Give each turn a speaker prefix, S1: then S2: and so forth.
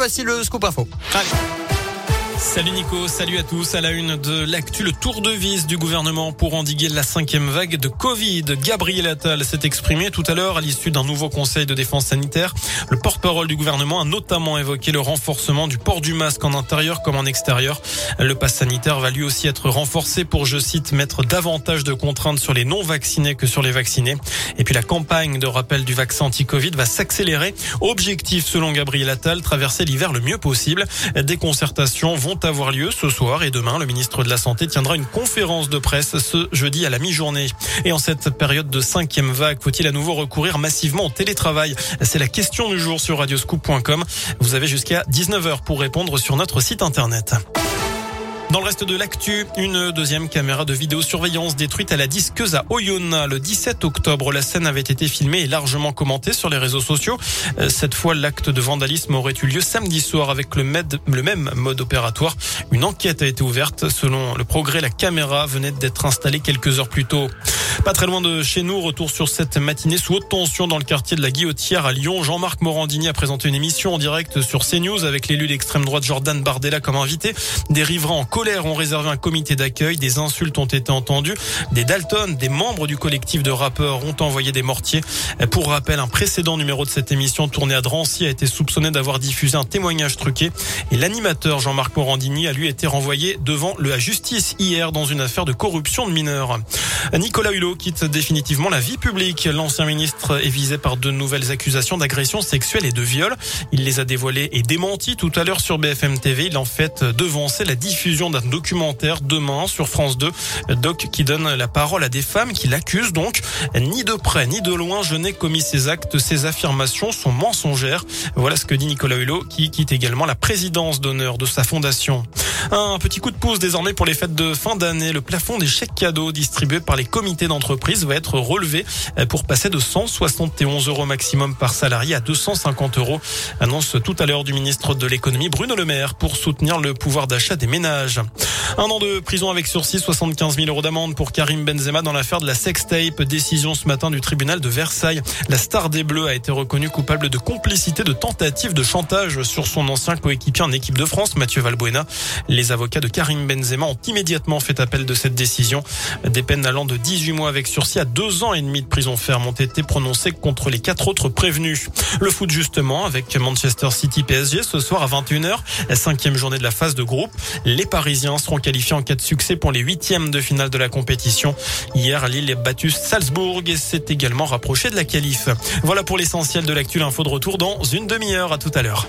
S1: voici le scoop info.
S2: Salut Nico, salut à tous. À la une de l'actu, le tour de vis du gouvernement pour endiguer la cinquième vague de Covid. Gabriel Attal s'est exprimé tout à l'heure à l'issue d'un nouveau conseil de défense sanitaire. Le porte-parole du gouvernement a notamment évoqué le renforcement du port du masque en intérieur comme en extérieur. Le pass sanitaire va lui aussi être renforcé pour, je cite, mettre davantage de contraintes sur les non-vaccinés que sur les vaccinés. Et puis la campagne de rappel du vaccin anti-Covid va s'accélérer. Objectif, selon Gabriel Attal, traverser l'hiver le mieux possible. Des concertations vont avoir lieu ce soir et demain. Le ministre de la Santé tiendra une conférence de presse ce jeudi à la mi-journée. Et en cette période de cinquième vague, faut-il à nouveau recourir massivement au télétravail? C'est la question du jour sur radioscoop.com. Vous avez jusqu'à 19h pour répondre sur notre site internet. Dans le reste de l'actu, une deuxième caméra de vidéosurveillance détruite à la disqueuse à Oyonnax le 17 octobre. La scène avait été filmée et largement commentée sur les réseaux sociaux. Euh, cette fois, l'acte de vandalisme aurait eu lieu samedi soir avec le, le même mode opératoire. Une enquête a été ouverte. Selon le progrès, la caméra venait d'être installée quelques heures plus tôt. Pas très loin de chez nous, retour sur cette matinée sous haute tension dans le quartier de la Guillotière à Lyon. Jean-Marc Morandini a présenté une émission en direct sur CNews avec l'élu d'extrême droite Jordan Bardella comme invité. Des riverains en colère ont réservé un comité d'accueil. Des insultes ont été entendues. Des Dalton, des membres du collectif de rappeurs ont envoyé des mortiers. Pour rappel, un précédent numéro de cette émission tourné à Drancy a été soupçonné d'avoir diffusé un témoignage truqué et l'animateur Jean-Marc Morandini a lui été renvoyé devant la justice hier dans une affaire de corruption de mineurs. Nicolas Hulot quitte définitivement la vie publique. L'ancien ministre est visé par de nouvelles accusations d'agression sexuelle et de viol. Il les a dévoilées et démenties tout à l'heure sur BFM TV. Il en fait devancer la diffusion d'un documentaire demain sur France 2. Doc qui donne la parole à des femmes qui l'accusent donc. Ni de près ni de loin, je n'ai commis ces actes. Ces affirmations sont mensongères. Voilà ce que dit Nicolas Hulot qui quitte également la présidence d'honneur de sa fondation. Un petit coup de pouce désormais pour les fêtes de fin d'année. Le plafond des chèques cadeaux distribués par les comités d'entreprise va être relevé pour passer de 171 euros maximum par salarié à 250 euros. Annonce tout à l'heure du ministre de l'économie Bruno Le Maire pour soutenir le pouvoir d'achat des ménages. Un an de prison avec sursis, 75 000 euros d'amende pour Karim Benzema dans l'affaire de la sextape. Décision ce matin du tribunal de Versailles. La star des Bleus a été reconnue coupable de complicité de tentative de chantage sur son ancien coéquipier en équipe de France, Mathieu Valbuena. Les avocats de Karim Benzema ont immédiatement fait appel de cette décision. Des peines allant de 18 mois avec sursis à deux ans et demi de prison ferme ont été prononcées contre les quatre autres prévenus. Le foot justement avec Manchester City PSG ce soir à 21h, la cinquième journée de la phase de groupe. Les Parisiens seront qualifiés en cas de succès pour les huitièmes de finale de la compétition. Hier, Lille a battu Salzbourg et s'est également rapproché de la qualif. Voilà pour l'essentiel de l'actu. Info de retour dans une demi-heure. À tout à l'heure.